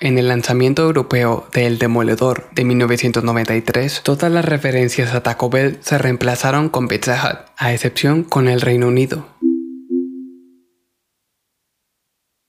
En el lanzamiento europeo de El Demoledor de 1993, todas las referencias a Taco Bell se reemplazaron con Pizza Hut, a excepción con el Reino Unido,